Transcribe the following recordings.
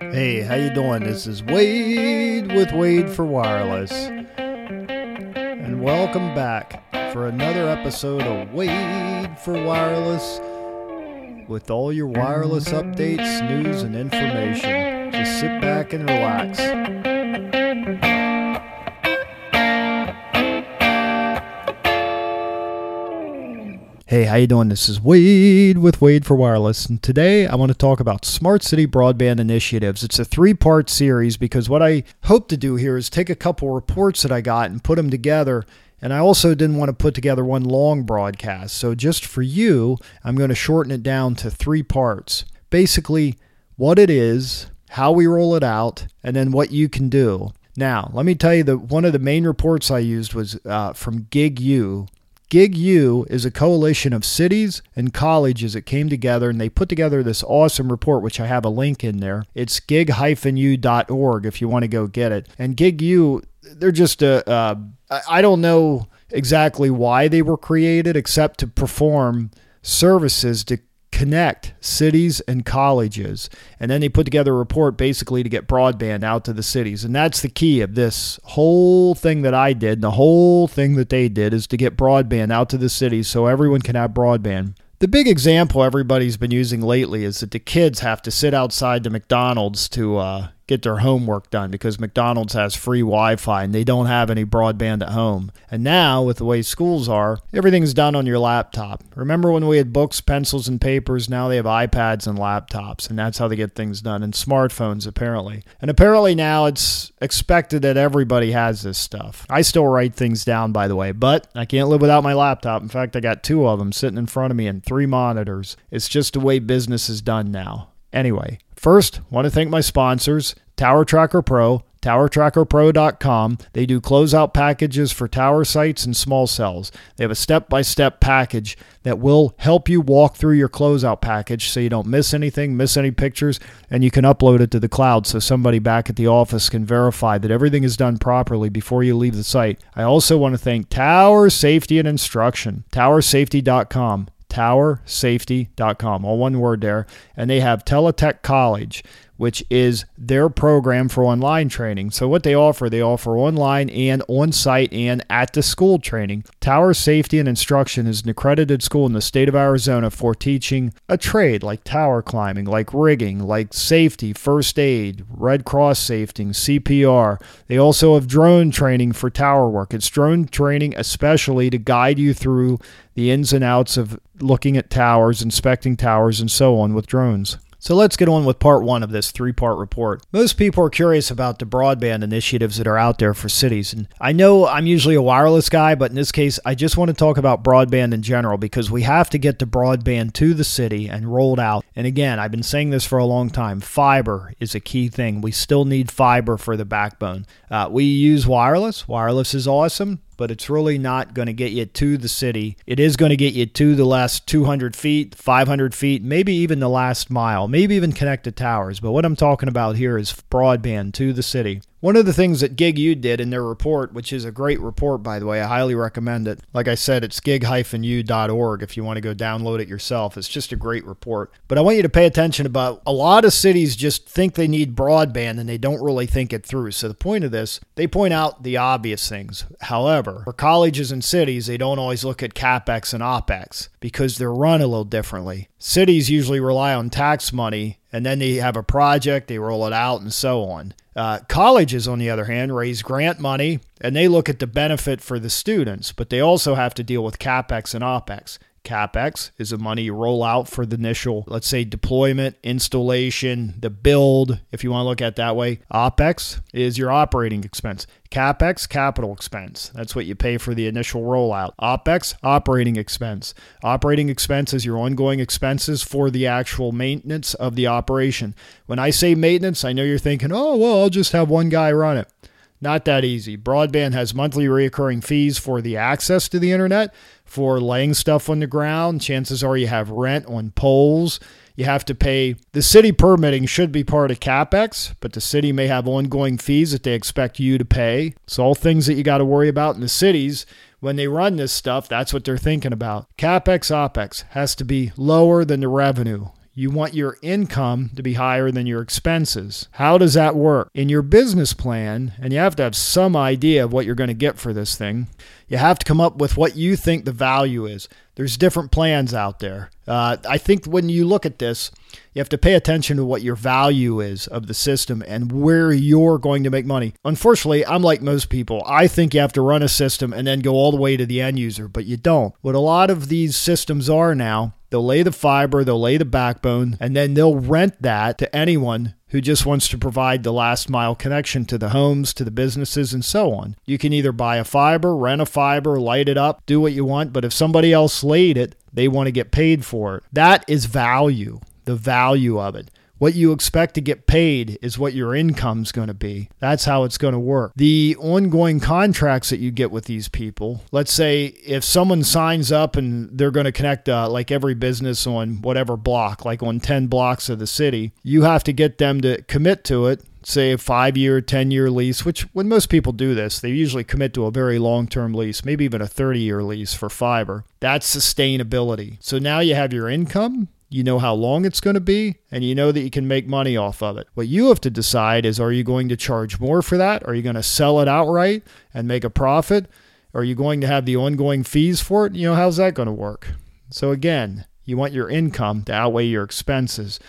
Hey, how you doing? This is Wade with Wade for Wireless. And welcome back for another episode of Wade for Wireless with all your wireless updates, news, and information. Just sit back and relax. Hey, how you doing? This is Wade with Wade for Wireless, and today I want to talk about smart city broadband initiatives. It's a three-part series because what I hope to do here is take a couple reports that I got and put them together. And I also didn't want to put together one long broadcast. So just for you, I'm going to shorten it down to three parts. Basically, what it is, how we roll it out, and then what you can do. Now, let me tell you that one of the main reports I used was uh, from GigU, GigU is a coalition of cities and colleges that came together and they put together this awesome report, which I have a link in there. It's gig-u.org if you want to go get it. And Gig U, they're just a, uh, I don't know exactly why they were created except to perform services to connect cities and colleges. And then they put together a report basically to get broadband out to the cities. And that's the key of this whole thing that I did. and The whole thing that they did is to get broadband out to the cities so everyone can have broadband. The big example everybody's been using lately is that the kids have to sit outside the McDonald's to uh, get their homework done because McDonald's has free Wi Fi and they don't have any broadband at home. And now, with the way schools are, everything's done on your laptop. Remember when we had books, pencils, and papers? Now they have iPads and laptops, and that's how they get things done, and smartphones, apparently. And apparently now it's expected that everybody has this stuff. I still write things down, by the way, but I can't live without my laptop. In fact, I got two of them sitting in front of me and three monitors. It's just the way business is done now. Anyway, first, want to thank my sponsors, Tower Tracker Pro, towertrackerpro.com. They do closeout packages for tower sites and small cells. They have a step by step package that will help you walk through your closeout package so you don't miss anything, miss any pictures, and you can upload it to the cloud so somebody back at the office can verify that everything is done properly before you leave the site. I also want to thank Tower Safety and Instruction, towersafety.com towersafety.com, all one word there. And they have Teletech College, which is their program for online training. So, what they offer, they offer online and on site and at the school training. Tower Safety and Instruction is an accredited school in the state of Arizona for teaching a trade like tower climbing, like rigging, like safety, first aid, Red Cross safety, CPR. They also have drone training for tower work. It's drone training especially to guide you through the ins and outs of looking at towers, inspecting towers, and so on with drones. So let's get on with part one of this three part report. Most people are curious about the broadband initiatives that are out there for cities. And I know I'm usually a wireless guy, but in this case, I just want to talk about broadband in general because we have to get the broadband to the city and rolled out. And again, I've been saying this for a long time fiber is a key thing. We still need fiber for the backbone. Uh, we use wireless, wireless is awesome but it's really not going to get you to the city. It is going to get you to the last 200 feet, 500 feet, maybe even the last mile, maybe even connect to towers. But what I'm talking about here is broadband to the city. One of the things that GigU did in their report, which is a great report, by the way, I highly recommend it. Like I said, it's gig-u.org if you want to go download it yourself. It's just a great report. But I want you to pay attention about a lot of cities just think they need broadband and they don't really think it through. So the point of this, they point out the obvious things. However, for colleges and cities, they don't always look at capex and opex because they're run a little differently. Cities usually rely on tax money and then they have a project, they roll it out, and so on. Uh, colleges, on the other hand, raise grant money and they look at the benefit for the students, but they also have to deal with capex and opex. CapEx is the money you roll out for the initial, let's say, deployment, installation, the build, if you want to look at that way. OPEX is your operating expense. CapEx, capital expense. That's what you pay for the initial rollout. OPEX, operating expense. Operating expense is your ongoing expenses for the actual maintenance of the operation. When I say maintenance, I know you're thinking, oh, well, I'll just have one guy run it. Not that easy. Broadband has monthly recurring fees for the access to the internet, for laying stuff on the ground. Chances are you have rent on poles. You have to pay. The city permitting should be part of CapEx, but the city may have ongoing fees that they expect you to pay. It's all things that you got to worry about in the cities. When they run this stuff, that's what they're thinking about. CapEx, OPEX has to be lower than the revenue You want your income to be higher than your expenses. How does that work? In your business plan, and you have to have some idea of what you're going to get for this thing, you have to come up with what you think the value is. There's different plans out there. Uh, I think when you look at this, you have to pay attention to what your value is of the system and where you're going to make money. Unfortunately, I'm like most people. I think you have to run a system and then go all the way to the end user, but you don't. What a lot of these systems are now, they'll lay the fiber, they'll lay the backbone, and then they'll rent that to anyone who just wants to provide the last mile connection to the homes, to the businesses, and so on. You can either buy a fiber, rent a fiber, light it up, do what you want, but if somebody else laid it, they want to get paid for it. That is value, the value of it. What you expect to get paid is what your income's going to be. That's how it's going to work. The ongoing contracts that you get with these people, let's say if someone signs up and they're going to connect uh, like every business on whatever block, like on 10 blocks of the city, you have to get them to commit to it say a five year, 10 year lease, which when most people do this, they usually commit to a very long term lease, maybe even a 30 year lease for fiber. That's sustainability. So now you have your income, you know how long it's going to be, and you know that you can make money off of it. What you have to decide is are you going to charge more for that? Are you going to sell it outright and make a profit? Are you going to have the ongoing fees for it? You know, how's that going to work? So, again, you want your income to outweigh your expenses.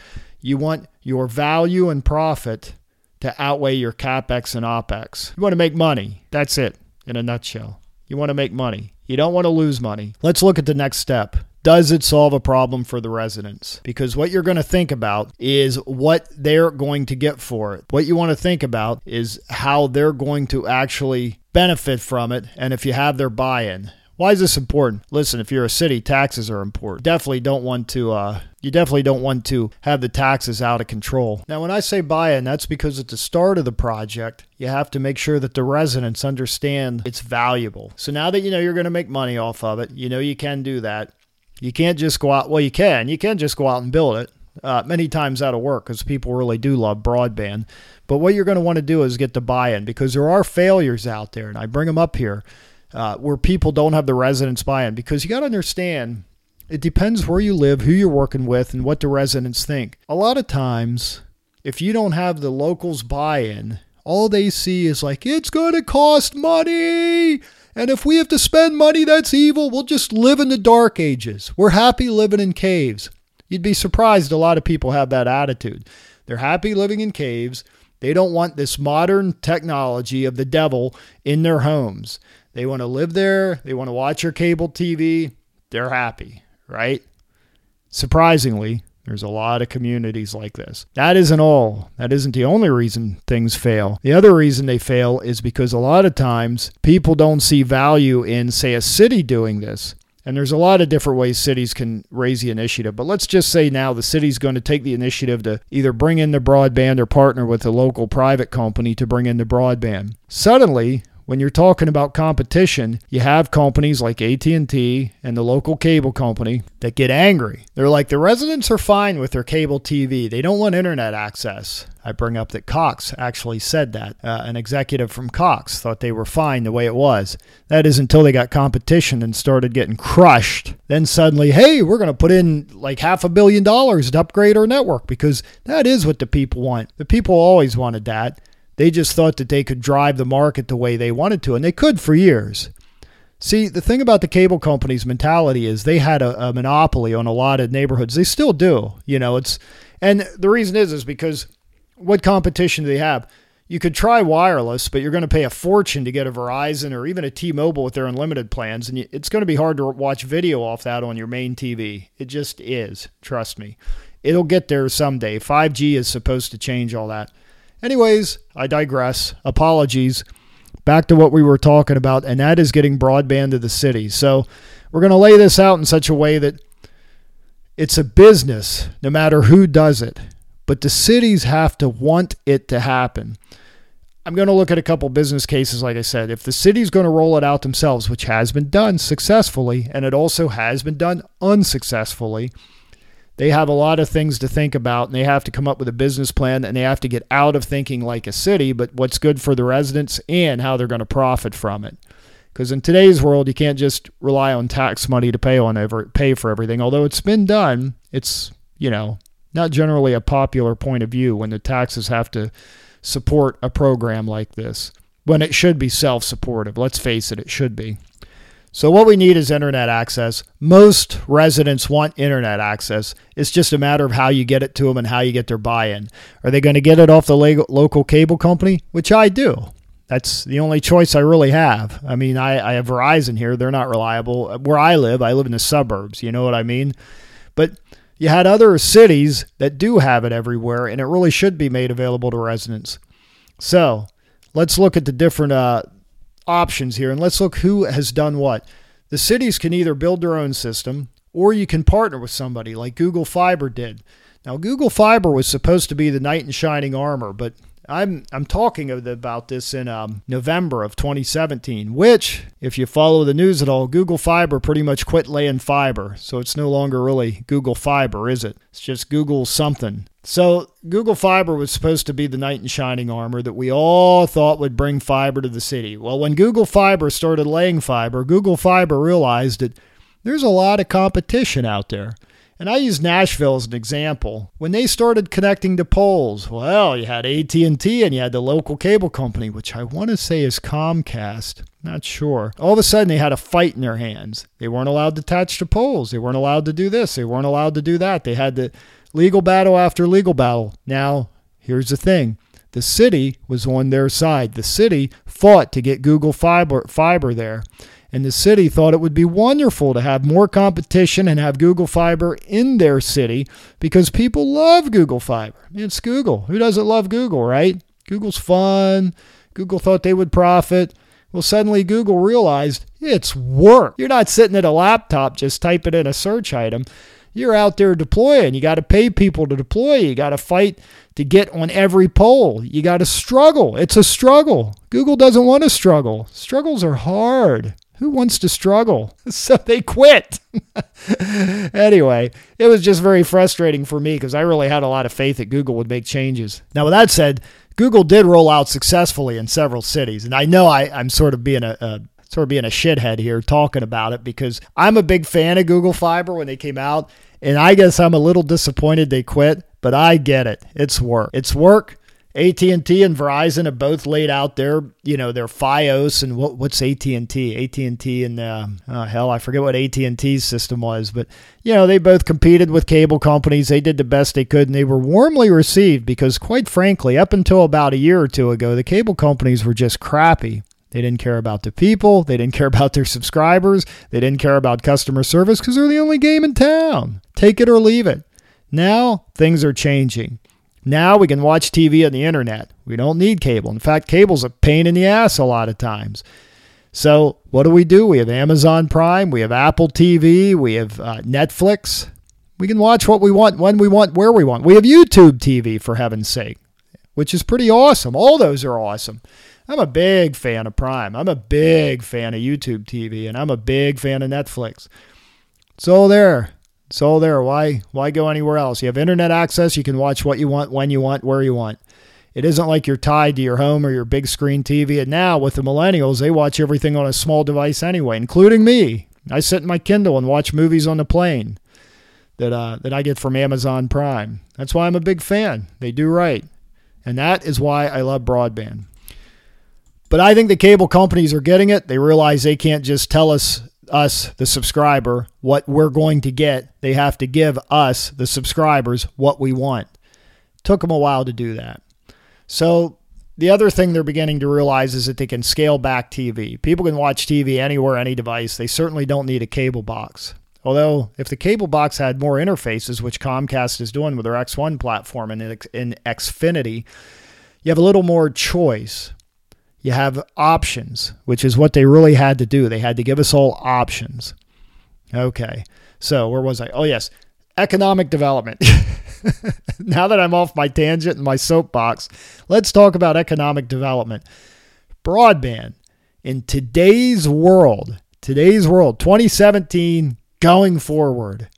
You want your value and profit to outweigh your capex and opex. You want to make money. That's it in a nutshell. You want to make money. You don't want to lose money. Let's look at the next step. Does it solve a problem for the residents? Because what you're going to think about is what they're going to get for it. What you want to think about is how they're going to actually benefit from it and if you have their buy in. Why is this important? Listen, if you're a city, taxes are important. Definitely don't want to. Uh, you definitely don't want to have the taxes out of control. Now, when I say buy-in, that's because at the start of the project, you have to make sure that the residents understand it's valuable. So now that you know you're going to make money off of it, you know you can do that. You can't just go out. Well, you can. You can just go out and build it. Uh, many times that'll work because people really do love broadband. But what you're going to want to do is get the buy-in because there are failures out there, and I bring them up here uh, where people don't have the residents buy in because you got to understand it depends where you live, who you're working with, and what the residents think. A lot of times, if you don't have the locals buy in, all they see is like, it's going to cost money. And if we have to spend money, that's evil. We'll just live in the dark ages. We're happy living in caves. You'd be surprised a lot of people have that attitude. They're happy living in caves. They don't want this modern technology of the devil in their homes. They want to live there. They want to watch your cable TV. They're happy, right? Surprisingly, there's a lot of communities like this. That isn't all. That isn't the only reason things fail. The other reason they fail is because a lot of times people don't see value in, say, a city doing this. And there's a lot of different ways cities can raise the initiative. But let's just say now the city's going to take the initiative to either bring in the broadband or partner with a local private company to bring in the broadband. Suddenly, when you're talking about competition, you have companies like AT&T and the local cable company that get angry. They're like the residents are fine with their cable TV. They don't want internet access. I bring up that Cox actually said that. Uh, an executive from Cox thought they were fine the way it was. That is until they got competition and started getting crushed. Then suddenly, hey, we're going to put in like half a billion dollars to upgrade our network because that is what the people want. The people always wanted that. They just thought that they could drive the market the way they wanted to, and they could for years. See, the thing about the cable companies' mentality is they had a, a, monopoly on a lot of neighborhoods. They still do. You know, it's and the reason is is because what competition do they have? You could try wireless, but you're going to pay a fortune to get a Verizon or even a T-Mobile with their unlimited plans, and it's going to be hard to watch video off that on your main TV. It just is. Trust me. It'll get there someday. 5G is supposed to change all that. Anyways, I digress. Apologies. Back to what we were talking about, and that is getting broadband to the city. So we're going to lay this out in such a way that it's a business no matter who does it, but the cities have to want it to happen. I'm going to look at a couple business cases, like I said. If the city's going to roll it out themselves, which has been done successfully, and it also has been done unsuccessfully, they have a lot of things to think about and they have to come up with a business plan and they have to get out of thinking like a city, but what's good for the residents and how they're going to profit from it. Because in today's world, you can't just rely on tax money to pay on over pay for everything. Although it's been done, it's you know not generally a popular point of view when the taxes have to support a program like this, when it should be self supportive. Let's face it, it should be. So, what we need is internet access. Most residents want internet access. It's just a matter of how you get it to them and how you get their buy in. Are they going to get it off the local cable company? Which I do. That's the only choice I really have. I mean, I, I have Verizon here. They're not reliable. Where I live, I live in the suburbs. You know what I mean? But you had other cities that do have it everywhere, and it really should be made available to residents. So let's look at the different uh, options here and let's look who has done what. The cities can either build their own system or you can partner with somebody like Google Fiber did. Now, Google Fiber was supposed to be the knight in shining armor, but I'm I'm talking about this in um, November of 2017, which, if you follow the news at all, Google Fiber pretty much quit laying fiber, so it's no longer really Google Fiber, is it? It's just Google something. So Google Fiber was supposed to be the knight in shining armor that we all thought would bring fiber to the city. Well, when Google Fiber started laying fiber, Google Fiber realized that there's a lot of competition out there. And I use Nashville as an example. When they started connecting to poles, well, you had AT&T and you had the local cable company, which I want to say is Comcast. Not sure. All of a sudden, they had a fight in their hands. They weren't allowed to attach to poles. They weren't allowed to do this. They weren't allowed to do that. They had the legal battle after legal battle. Now, here's the thing. The city was on their side. The city fought to get Google Fiber, fiber there. And the city thought it would be wonderful to have more competition and have Google Fiber in their city because people love Google Fiber. It's Google. Who doesn't love Google, right? Google's fun. Google thought they would profit. Well, suddenly Google realized it's work. You're not sitting at a laptop just typing in a search item. You're out there deploying. You got to pay people to deploy. You got to fight to get on every pole. You got to struggle. It's a struggle. Google doesn't want to struggle. Struggles are hard. Who wants to struggle? So they quit. anyway, it was just very frustrating for me because I really had a lot of faith that Google would make changes. Now, with that said, Google did roll out successfully in several cities. And I know I, am sort of being a, a sort of being a shithead here talking about it because I'm a big fan of Google Fiber when they came out. And I guess I'm a little disappointed they quit, but I get it. It's work. It's work. AT&T and Verizon have both laid out their, you know, their FiOS and what what's AT&T? AT&T and uh, oh, hell, I forget what AT&T's system was, but you know, they both competed with cable companies. They did the best they could and they were warmly received because quite frankly, up until about a year or two ago, the cable companies were just crappy. They didn't care about the people. They didn't care about their subscribers. They didn't care about customer service because they're the only game in town. Take it or leave it. Now things are changing. Now we can watch TV on the internet. We don't need cable. In fact, cable's a pain in the ass a lot of times. So, what do we do? We have Amazon Prime, we have Apple TV, we have uh, Netflix. We can watch what we want, when we want, where we want. We have YouTube TV, for heaven's sake, which is pretty awesome. All those are awesome. I'm a big fan of Prime. I'm a big fan of YouTube TV, and I'm a big fan of Netflix. All there. All there. Why why go anywhere else? You have internet access. You can watch what you want, when you want, where you want. It isn't like you're tied to your home or your big screen TV. And now with the millennials, they watch everything on a small device anyway, including me. I sit in my Kindle and watch movies on the plane that uh, that I get from Amazon Prime. That's why I'm a big fan. They do right, and that is why I love broadband. But I think the cable companies are getting it. They realize they can't just tell us us the subscriber what we're going to get. They have to give us the subscribers what we want. Took them a while to do that. So the other thing they're beginning to realize is that they can scale back TV. People can watch TV anywhere, any device. They certainly don't need a cable box. Although, if the cable box had more interfaces, which Comcast is doing with their X1 platform and in Xfinity, you have a little more choice you have options, which is what they really had to do. They had to give us all options. Okay. So, where was I? Oh, yes. Economic development. now that I'm off my tangent and my soapbox, let's talk about economic development. Broadband in today's world, today's world, 2017 going forward,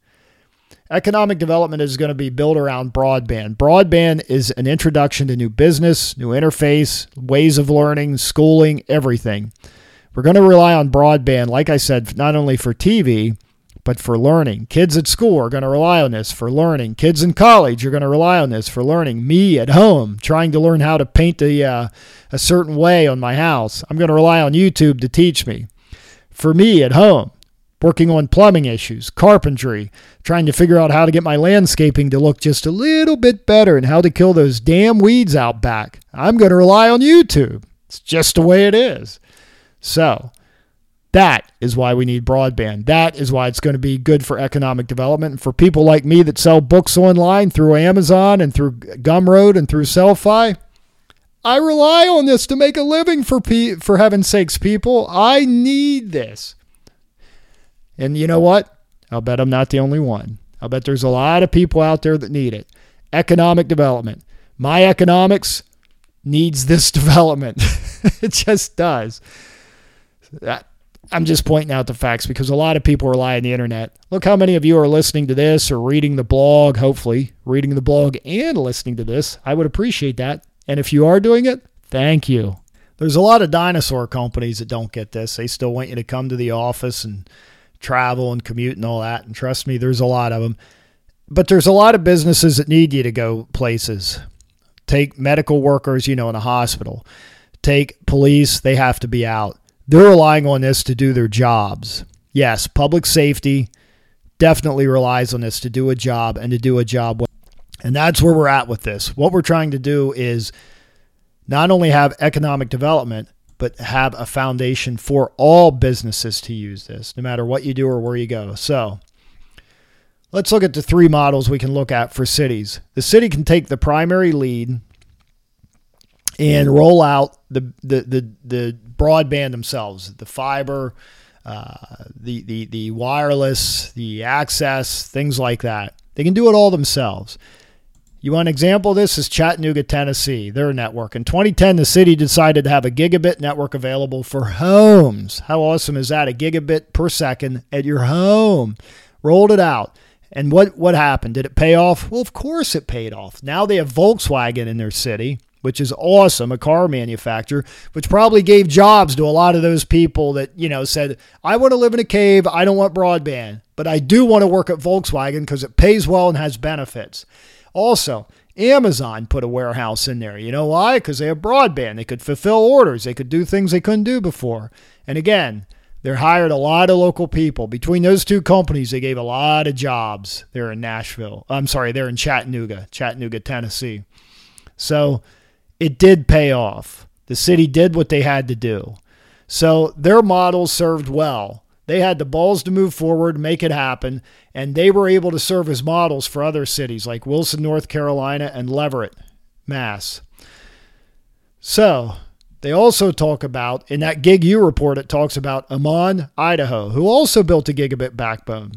Economic development is going to be built around broadband. Broadband is an introduction to new business, new interface, ways of learning, schooling, everything. We're going to rely on broadband, like I said, not only for TV, but for learning. Kids at school are going to rely on this for learning. Kids in college are going to rely on this for learning. Me at home trying to learn how to paint a, uh, a certain way on my house, I'm going to rely on YouTube to teach me. For me at home, working on plumbing issues, carpentry, trying to figure out how to get my landscaping to look just a little bit better and how to kill those damn weeds out back. I'm going to rely on YouTube. It's just the way it is. So, that is why we need broadband. That is why it's going to be good for economic development. And for people like me that sell books online through Amazon and through Gumroad and through Sellfy, I rely on this to make a living for pe- for heaven's sakes, people. I need this. And you know what? I'll bet I'm not the only one. I'll bet there's a lot of people out there that need it. Economic development. My economics needs this development. it just does. I'm just pointing out the facts because a lot of people rely on the internet. Look how many of you are listening to this or reading the blog, hopefully, reading the blog and listening to this. I would appreciate that. And if you are doing it, thank you. There's a lot of dinosaur companies that don't get this. They still want you to come to the office and travel and commute and all that. And trust me, there's a lot of them. But there's a lot of businesses that need you to go places. Take medical workers, you know, in a hospital. Take police, they have to be out. They're relying on this to do their jobs. Yes, public safety definitely relies on this to do a job and to do a job well. And that's where we're at with this. What we're trying to do is not only have economic development, but have a foundation for all businesses to use this, no matter what you do or where you go. So let's look at the three models we can look at for cities. The city can take the primary lead and roll out the the the, the broadband themselves, the fiber, uh, the the the wireless, the access, things like that. They can do it all themselves. You want an example of this is Chattanooga, Tennessee, their network. In 2010, the city decided to have a gigabit network available for homes. How awesome is that? A gigabit per second at your home. Rolled it out. And what, what happened? Did it pay off? Well, of course it paid off. Now they have Volkswagen in their city, which is awesome, a car manufacturer, which probably gave jobs to a lot of those people that, you know, said, I want to live in a cave. I don't want broadband, but I do want to work at Volkswagen because it pays well and has benefits. Also, Amazon put a warehouse in there. You know why? Because they have broadband. They could fulfill orders. They could do things they couldn't do before. And again, they hired a lot of local people. Between those two companies, they gave a lot of jobs there in Nashville. I'm sorry, they're in Chattanooga, Chattanooga, Tennessee. So it did pay off. The city did what they had to do. So their model served well. They had the balls to move forward, make it happen, and they were able to serve as models for other cities like Wilson, North Carolina, and Leverett, Mass. So, they also talk about, in that Gig U report, it talks about Ammon, Idaho, who also built a gigabit backbone.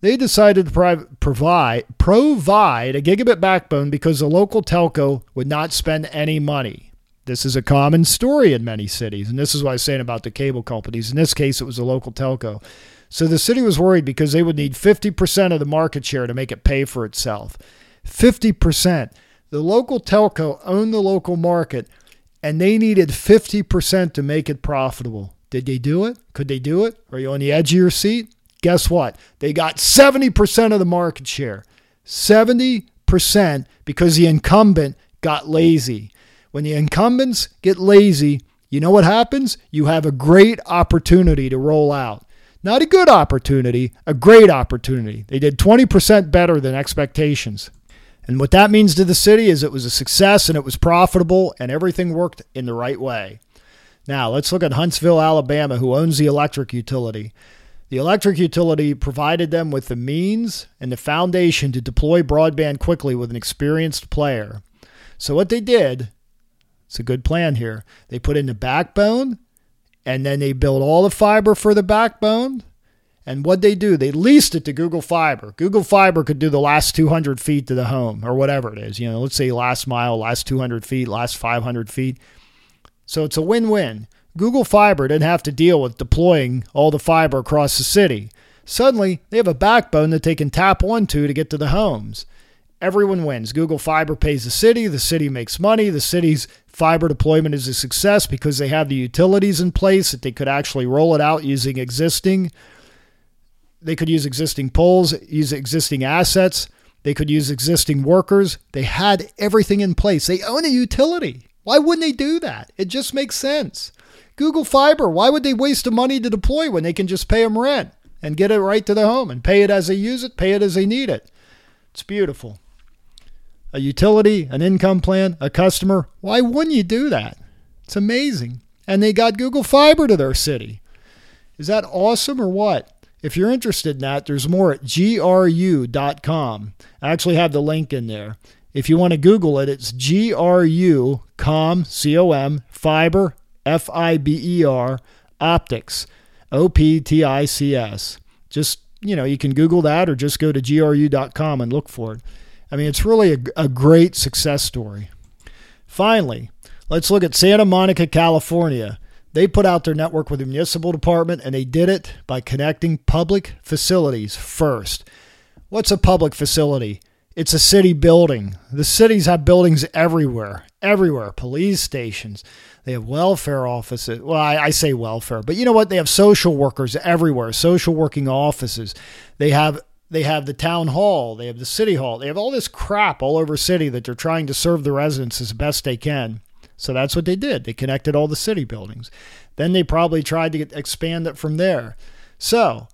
They decided to provide, provide a gigabit backbone because the local telco would not spend any money. This is a common story in many cities, and this is what I was saying about the cable companies. In this case, it was a local telco. So the city was worried because they would need 50% of the market share to make it pay for itself. 50%. The local telco owned the local market, and they needed 50% to make it profitable. Did they do it? Could they do it? Are you on the edge of your seat? Guess what? They got 70% of the market share. 70% because the incumbent got lazy. When the incumbents get lazy, you know what happens? You have a great opportunity to roll out. Not a good opportunity, a great opportunity. They did 20% better than expectations. And what that means to the city is it was a success and it was profitable and everything worked in the right way. Now, let's look at Huntsville, Alabama, who owns the electric utility. The electric utility provided them with the means and the foundation to deploy broadband quickly with an experienced player. So, what they did it's a good plan here. They put in the backbone and then they build all the fiber for the backbone. And what they do, they leased it to Google Fiber. Google Fiber could do the last 200 feet to the home or whatever it is. You know, let's say last mile, last 200 feet, last 500 feet. So it's a win win. Google Fiber didn't have to deal with deploying all the fiber across the city. Suddenly, they have a backbone that they can tap onto to get to the homes. Everyone wins. Google Fiber pays the city, the city makes money, the city's fiber deployment is a success because they have the utilities in place that they could actually roll it out using existing they could use existing poles, use existing assets, they could use existing workers. They had everything in place. They own a utility. Why wouldn't they do that? It just makes sense. Google Fiber, why would they waste the money to deploy when they can just pay them rent and get it right to the home and pay it as they use it, pay it as they need it? It's beautiful. A utility, an income plan, a customer, why wouldn't you do that? It's amazing. And they got Google Fiber to their city. Is that awesome or what? If you're interested in that, there's more at gru.com. I actually have the link in there. If you want to Google it, it's gru.com, C O M, fiber, F I B E R, optics, O P T I C S. Just, you know, you can Google that or just go to gru.com and look for it. I mean, it's really a, a great success story. Finally, let's look at Santa Monica, California. They put out their network with the municipal department and they did it by connecting public facilities first. What's a public facility? It's a city building. The cities have buildings everywhere, everywhere. Police stations, they have welfare offices. Well, I, I, say welfare, but you know what? They have social workers everywhere, social working offices. They have they have the town hall, they have the city hall, they have all this crap all over city that they're trying to serve the residents as best they can. So that's what they did. They connected all the city buildings. Then they probably tried to get, expand it from there. So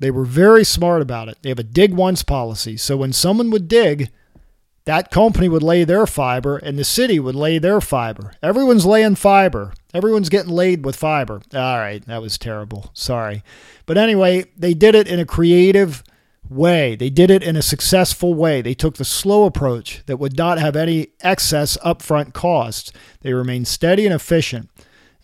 they were very smart about it. They have a dig once policy. So when someone would dig, that company would lay their fiber and the city would lay their fiber. Everyone's laying fiber. Everyone's getting laid with fiber. All right, that was terrible. Sorry. But anyway, they did it in a creative way. They did it in a successful way. They took the slow approach that would not have any excess upfront costs. They remained steady and efficient.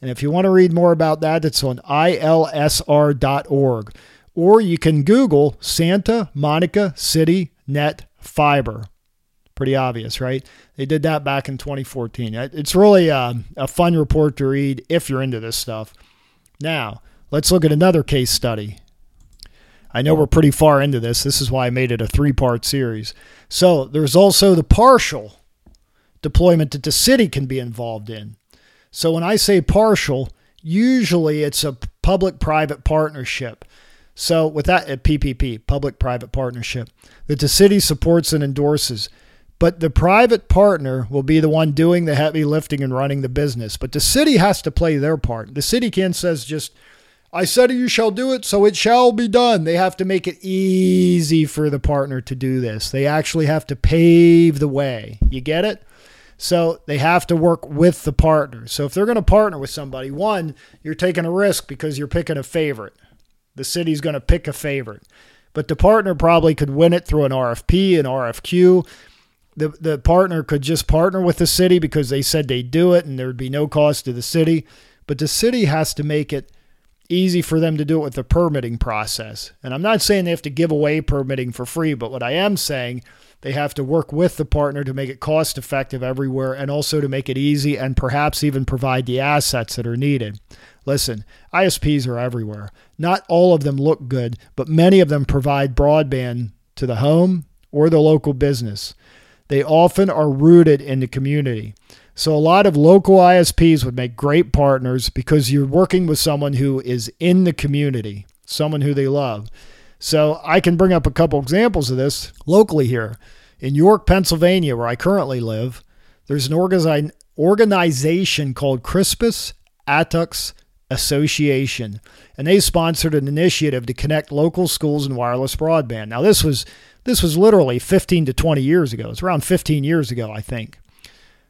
And if you want to read more about that, it's on ilsr.org. Or you can Google Santa Monica City Net Fiber. Pretty obvious, right? They did that back in 2014. It's really a, um, a fun report to read if you're into this stuff. Now, let's look at another case study. I know we're pretty far into this. This is why I made it a three part series. So there's also the partial deployment that the city can be involved in. So when I say partial, usually it's a public private partnership. So with that, uh, a PPP, public private partnership, that the city supports and endorses. But the private partner will be the one doing the heavy lifting and running the business. But the city has to play their part. The city can't says just I said you shall do it, so it shall be done. They have to make it easy for the partner to do this. They actually have to pave the way. You get it? So they have to work with the partner. So if they're going to partner with somebody, one, you're taking a risk because you're picking a favorite. The city's going to pick a favorite. But the partner probably could win it through an RFP, an RFQ. The, the partner could just partner with the city because they said they'd do it and there would be no cost to the city. But the city has to make it easy for them to do it with the permitting process. And I'm not saying they have to give away permitting for free, but what I am saying, they have to work with the partner to make it cost effective everywhere and also to make it easy and perhaps even provide the assets that are needed. Listen, ISPs are everywhere. Not all of them look good, but many of them provide broadband to the home or the local business. They often are rooted in the community. So a lot of local ISPs would make great partners because you're working with someone who is in the community, someone who they love. So I can bring up a couple examples of this locally here. In York, Pennsylvania, where I currently live, there's an organization called Crispus Attucks Association, and they sponsored an initiative to connect local schools and wireless broadband. Now this was this was literally 15 to 20 years ago. It's around 15 years ago, I think.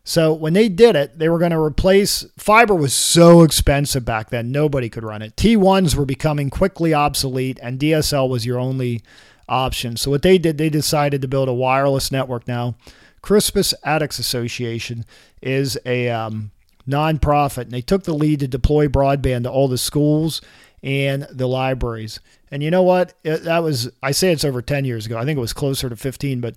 So when they did it, they were going to replace fiber was so expensive back then, nobody could run it. T1s were becoming quickly obsolete and DSL was your only option. So what they did, they decided to build a wireless network now. Crispus Attucks Association is a um, nonprofit, and they took the lead to deploy broadband to all the schools and the libraries. And you know what? It, that was I say it's over 10 years ago. I think it was closer to 15, but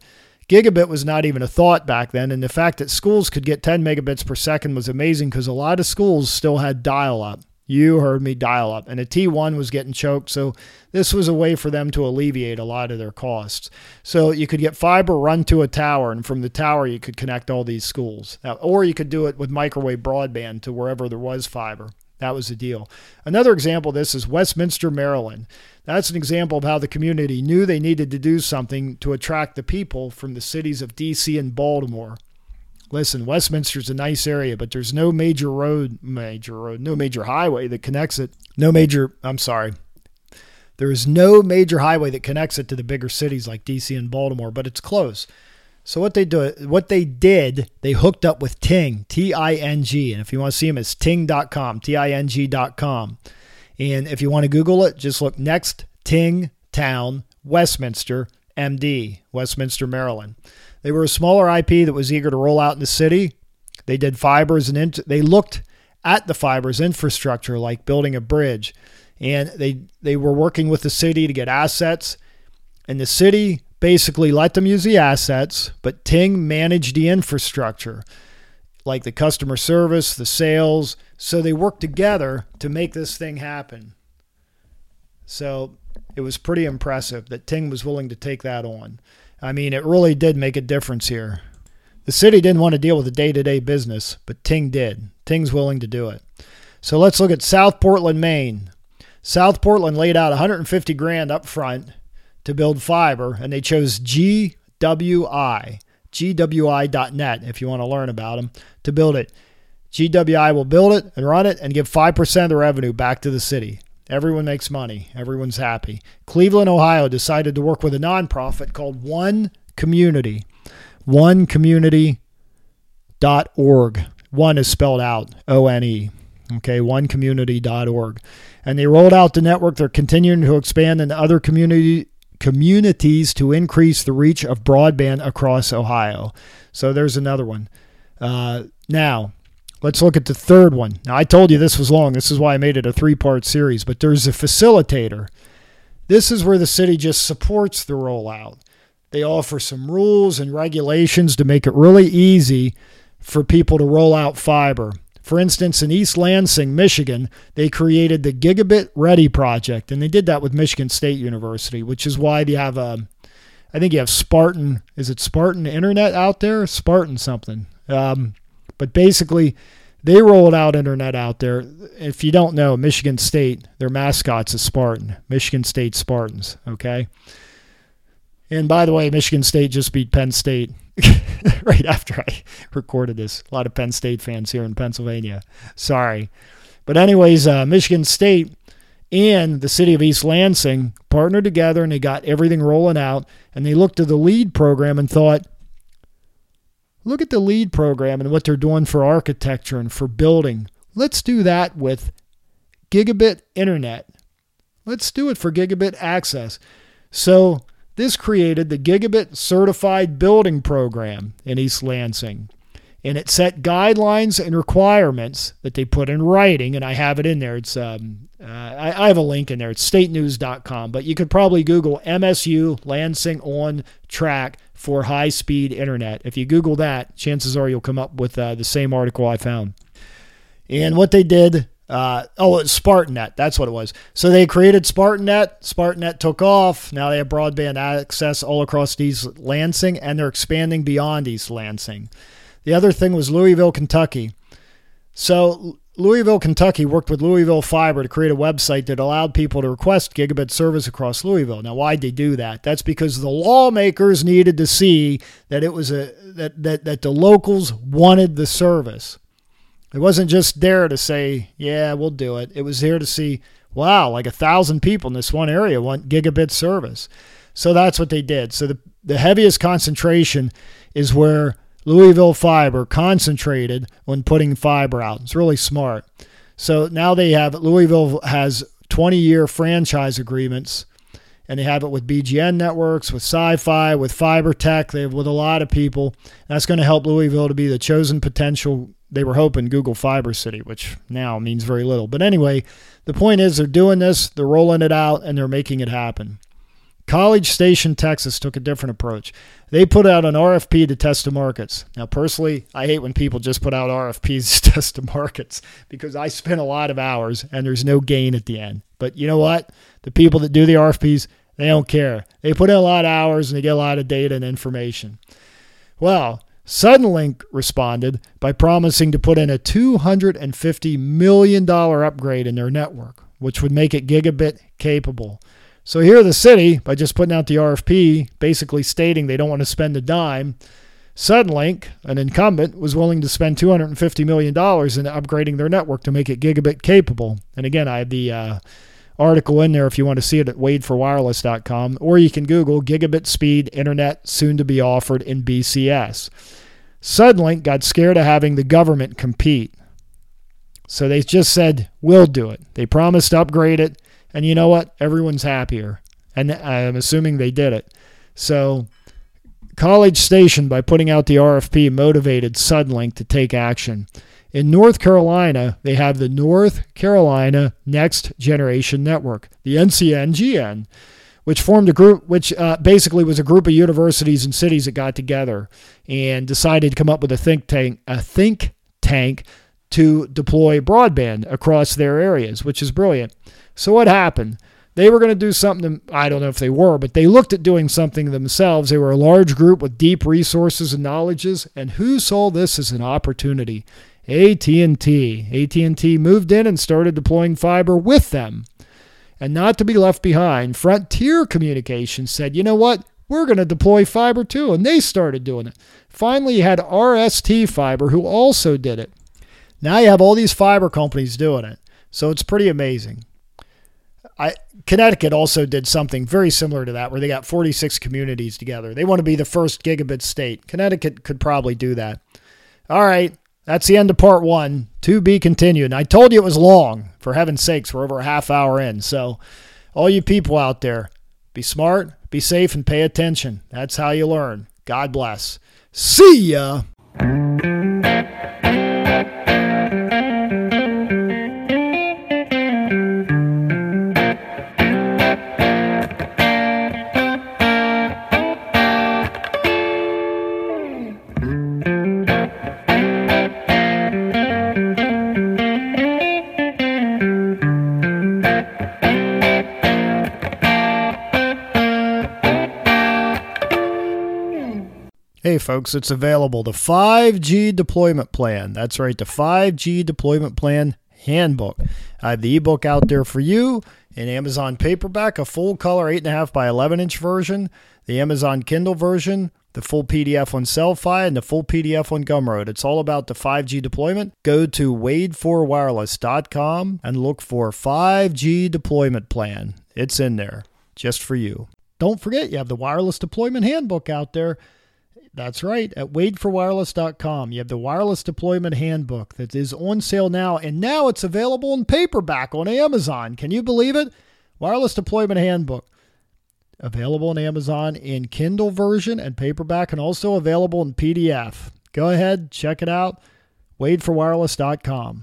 Gigabit was not even a thought back then, and the fact that schools could get 10 megabits per second was amazing because a lot of schools still had dial up. You heard me dial up, and a T1 was getting choked. So, this was a way for them to alleviate a lot of their costs. So, you could get fiber run to a tower, and from the tower, you could connect all these schools. Now, or you could do it with microwave broadband to wherever there was fiber. That was the deal. Another example of this is Westminster, Maryland. That's an example of how the community knew they needed to do something to attract the people from the cities of DC and Baltimore. Listen, Westminster's a nice area, but there's no major road, major road, no major highway that connects it. No major, I'm sorry. There is no major highway that connects it to the bigger cities like DC and Baltimore, but it's close. So what they do, what they did, they hooked up with Ting, T-I-N-G, and if you want to see them, it's ting.com, T-I-N-G.com. And if you want to Google it, just look next Ting Town Westminster MD, Westminster, Maryland. They were a smaller IP that was eager to roll out in the city. They did fibers and int- they looked at the fibers infrastructure like building a bridge, and they they were working with the city to get assets, and the city basically let them use the assets, but Ting managed the infrastructure, like the customer service, the sales. So they worked together to make this thing happen. So it was pretty impressive that Ting was willing to take that on. I mean, it really did make a difference here. The city didn't want to deal with the day to day business, but Ting did. Ting's willing to do it. So let's look at South Portland, Maine. South Portland laid out 150 grand up front to build fiber, and they chose GWI, GWI.net, if you want to learn about them, to build it. GWI will build it and run it and give 5% of the revenue back to the city. Everyone makes money. Everyone's happy. Cleveland, Ohio decided to work with a nonprofit called One Community. OneCommunity.org. One is spelled out O N E. Okay, onecommunity.org. And they rolled out the network. They're continuing to expand into other community communities to increase the reach of broadband across Ohio. So there's another one. Uh, now, let's look at the third one. Now, I told you this was long. This is why I made it a three part series, but there's a facilitator. This is where the city just supports the rollout. They offer some rules and regulations to make it really easy for people to roll out fiber. For instance, in East Lansing, Michigan, they created the Gigabit Ready project, and they did that with Michigan State University, which is why they have a, um, think you have Spartan. Is it Spartan Internet out there? Spartan something. Um, but basically, they rolled out internet out there. If you don't know, Michigan State, their mascot's a Spartan. Michigan State Spartans. Okay. And by the way, Michigan State just beat Penn State right after I recorded this. A lot of Penn State fans here in Pennsylvania. Sorry. But, anyways, uh, Michigan State and the city of East Lansing partnered together and they got everything rolling out. And they looked at the LEED program and thought, look at the LEED program and what they're doing for architecture and for building. Let's do that with gigabit internet. Let's do it for gigabit access. So, this created the Gigabit Certified Building Program in East Lansing. And it set guidelines and requirements that they put in writing, and I have it in there. It's um, uh, I, I have a link in there. It's statenews.com, but you could probably Google MSU Lansing on track for high speed internet. If you Google that, chances are you'll come up with uh, the same article I found. And what they did uh, oh, it's SpartanNet. That's what it was. So they created SpartanNet. SpartanNet took off. Now they have broadband access all across East Lansing, and they're expanding beyond East Lansing. The other thing was Louisville, Kentucky. So Louisville, Kentucky worked with Louisville Fiber to create a website that allowed people to request gigabit service across Louisville. Now, why'd they do that? That's because the lawmakers needed to see that it was a that that, that the locals wanted the service. It wasn't just there to say, yeah, we'll do it. It was there to see, wow, like a thousand people in this one area want gigabit service. So that's what they did. So the, the heaviest concentration is where Louisville Fiber concentrated when putting fiber out. It's really smart. So now they have Louisville has 20 year franchise agreements and they have it with BGN networks, with Sci-Fi, with Fiber Tech. They have with a lot of people. That's going to help Louisville to be the chosen potential they were hoping Google Fiber City, which now means very little. But anyway, the point is they're doing this, they're rolling it out, and they're making it happen. College Station, Texas took a different approach. They put out an RFP to test the markets. Now, personally, I hate when people just put out RFPs to test the markets because I spend a lot of hours and there's no gain at the end. But you know what? The people that do the RFPs, they don't care. They put in a lot of hours and they get a lot of data and information. Well, Suddenlink responded by promising to put in a $250 million upgrade in their network, which would make it gigabit capable. So here the city, by just putting out the RFP, basically stating they don't want to spend a dime, Suddenlink, an incumbent, was willing to spend $250 million in upgrading their network to make it gigabit capable. And again, I have the uh, article in there if you want to see it at wadeforwireless.com, or you can Google gigabit speed internet soon to be offered in BCS. Suddenlink got scared of having the government compete. So they just said, we'll do it. They promised to upgrade it. And you know what? Everyone's happier. And I'm assuming they did it. So College Station, by putting out the RFP, motivated Suddenlink to take action. In North Carolina, they have the North Carolina Next Generation Network, the NCNGN, which formed a group, which uh, basically was a group of universities and cities that got together and decided to come up with a think tank, a think tank to deploy broadband across their areas, which is brilliant. So what happened? They were going to do something, I don't know if they were, but they looked at doing something themselves. They were a large group with deep resources and knowledges, and who saw this as an opportunity? AT&T. AT&T moved in and started deploying fiber with them. And not to be left behind, Frontier Communications said, "You know what? We're going to deploy fiber too." And they started doing it. Finally, you had RST Fiber who also did it. Now you have all these fiber companies doing it. So it's pretty amazing. I Connecticut also did something very similar to that where they got 46 communities together. They want to be the first gigabit state. Connecticut could probably do that. All right, that's the end of part 1. To be continued. I told you it was long. For heaven's sakes, we're over a half hour in. So, all you people out there, be smart, be safe and pay attention. That's how you learn. God bless. See ya. Folks, it's available the 5G deployment plan. That's right, the 5G deployment plan handbook. I have the ebook out there for you in Amazon paperback, a full color 8.5 by 11 inch version, the Amazon Kindle version, the full PDF on Sellfy, and the full PDF on Gumroad. It's all about the 5G deployment. Go to wade4wireless.com and look for 5G deployment plan. It's in there just for you. Don't forget, you have the wireless deployment handbook out there. That's right, at wadeforwireless.com. You have the wireless deployment handbook that is on sale now, and now it's available in paperback on Amazon. Can you believe it? Wireless deployment handbook. Available on Amazon in Kindle version and paperback, and also available in PDF. Go ahead, check it out. WadeForWireless.com.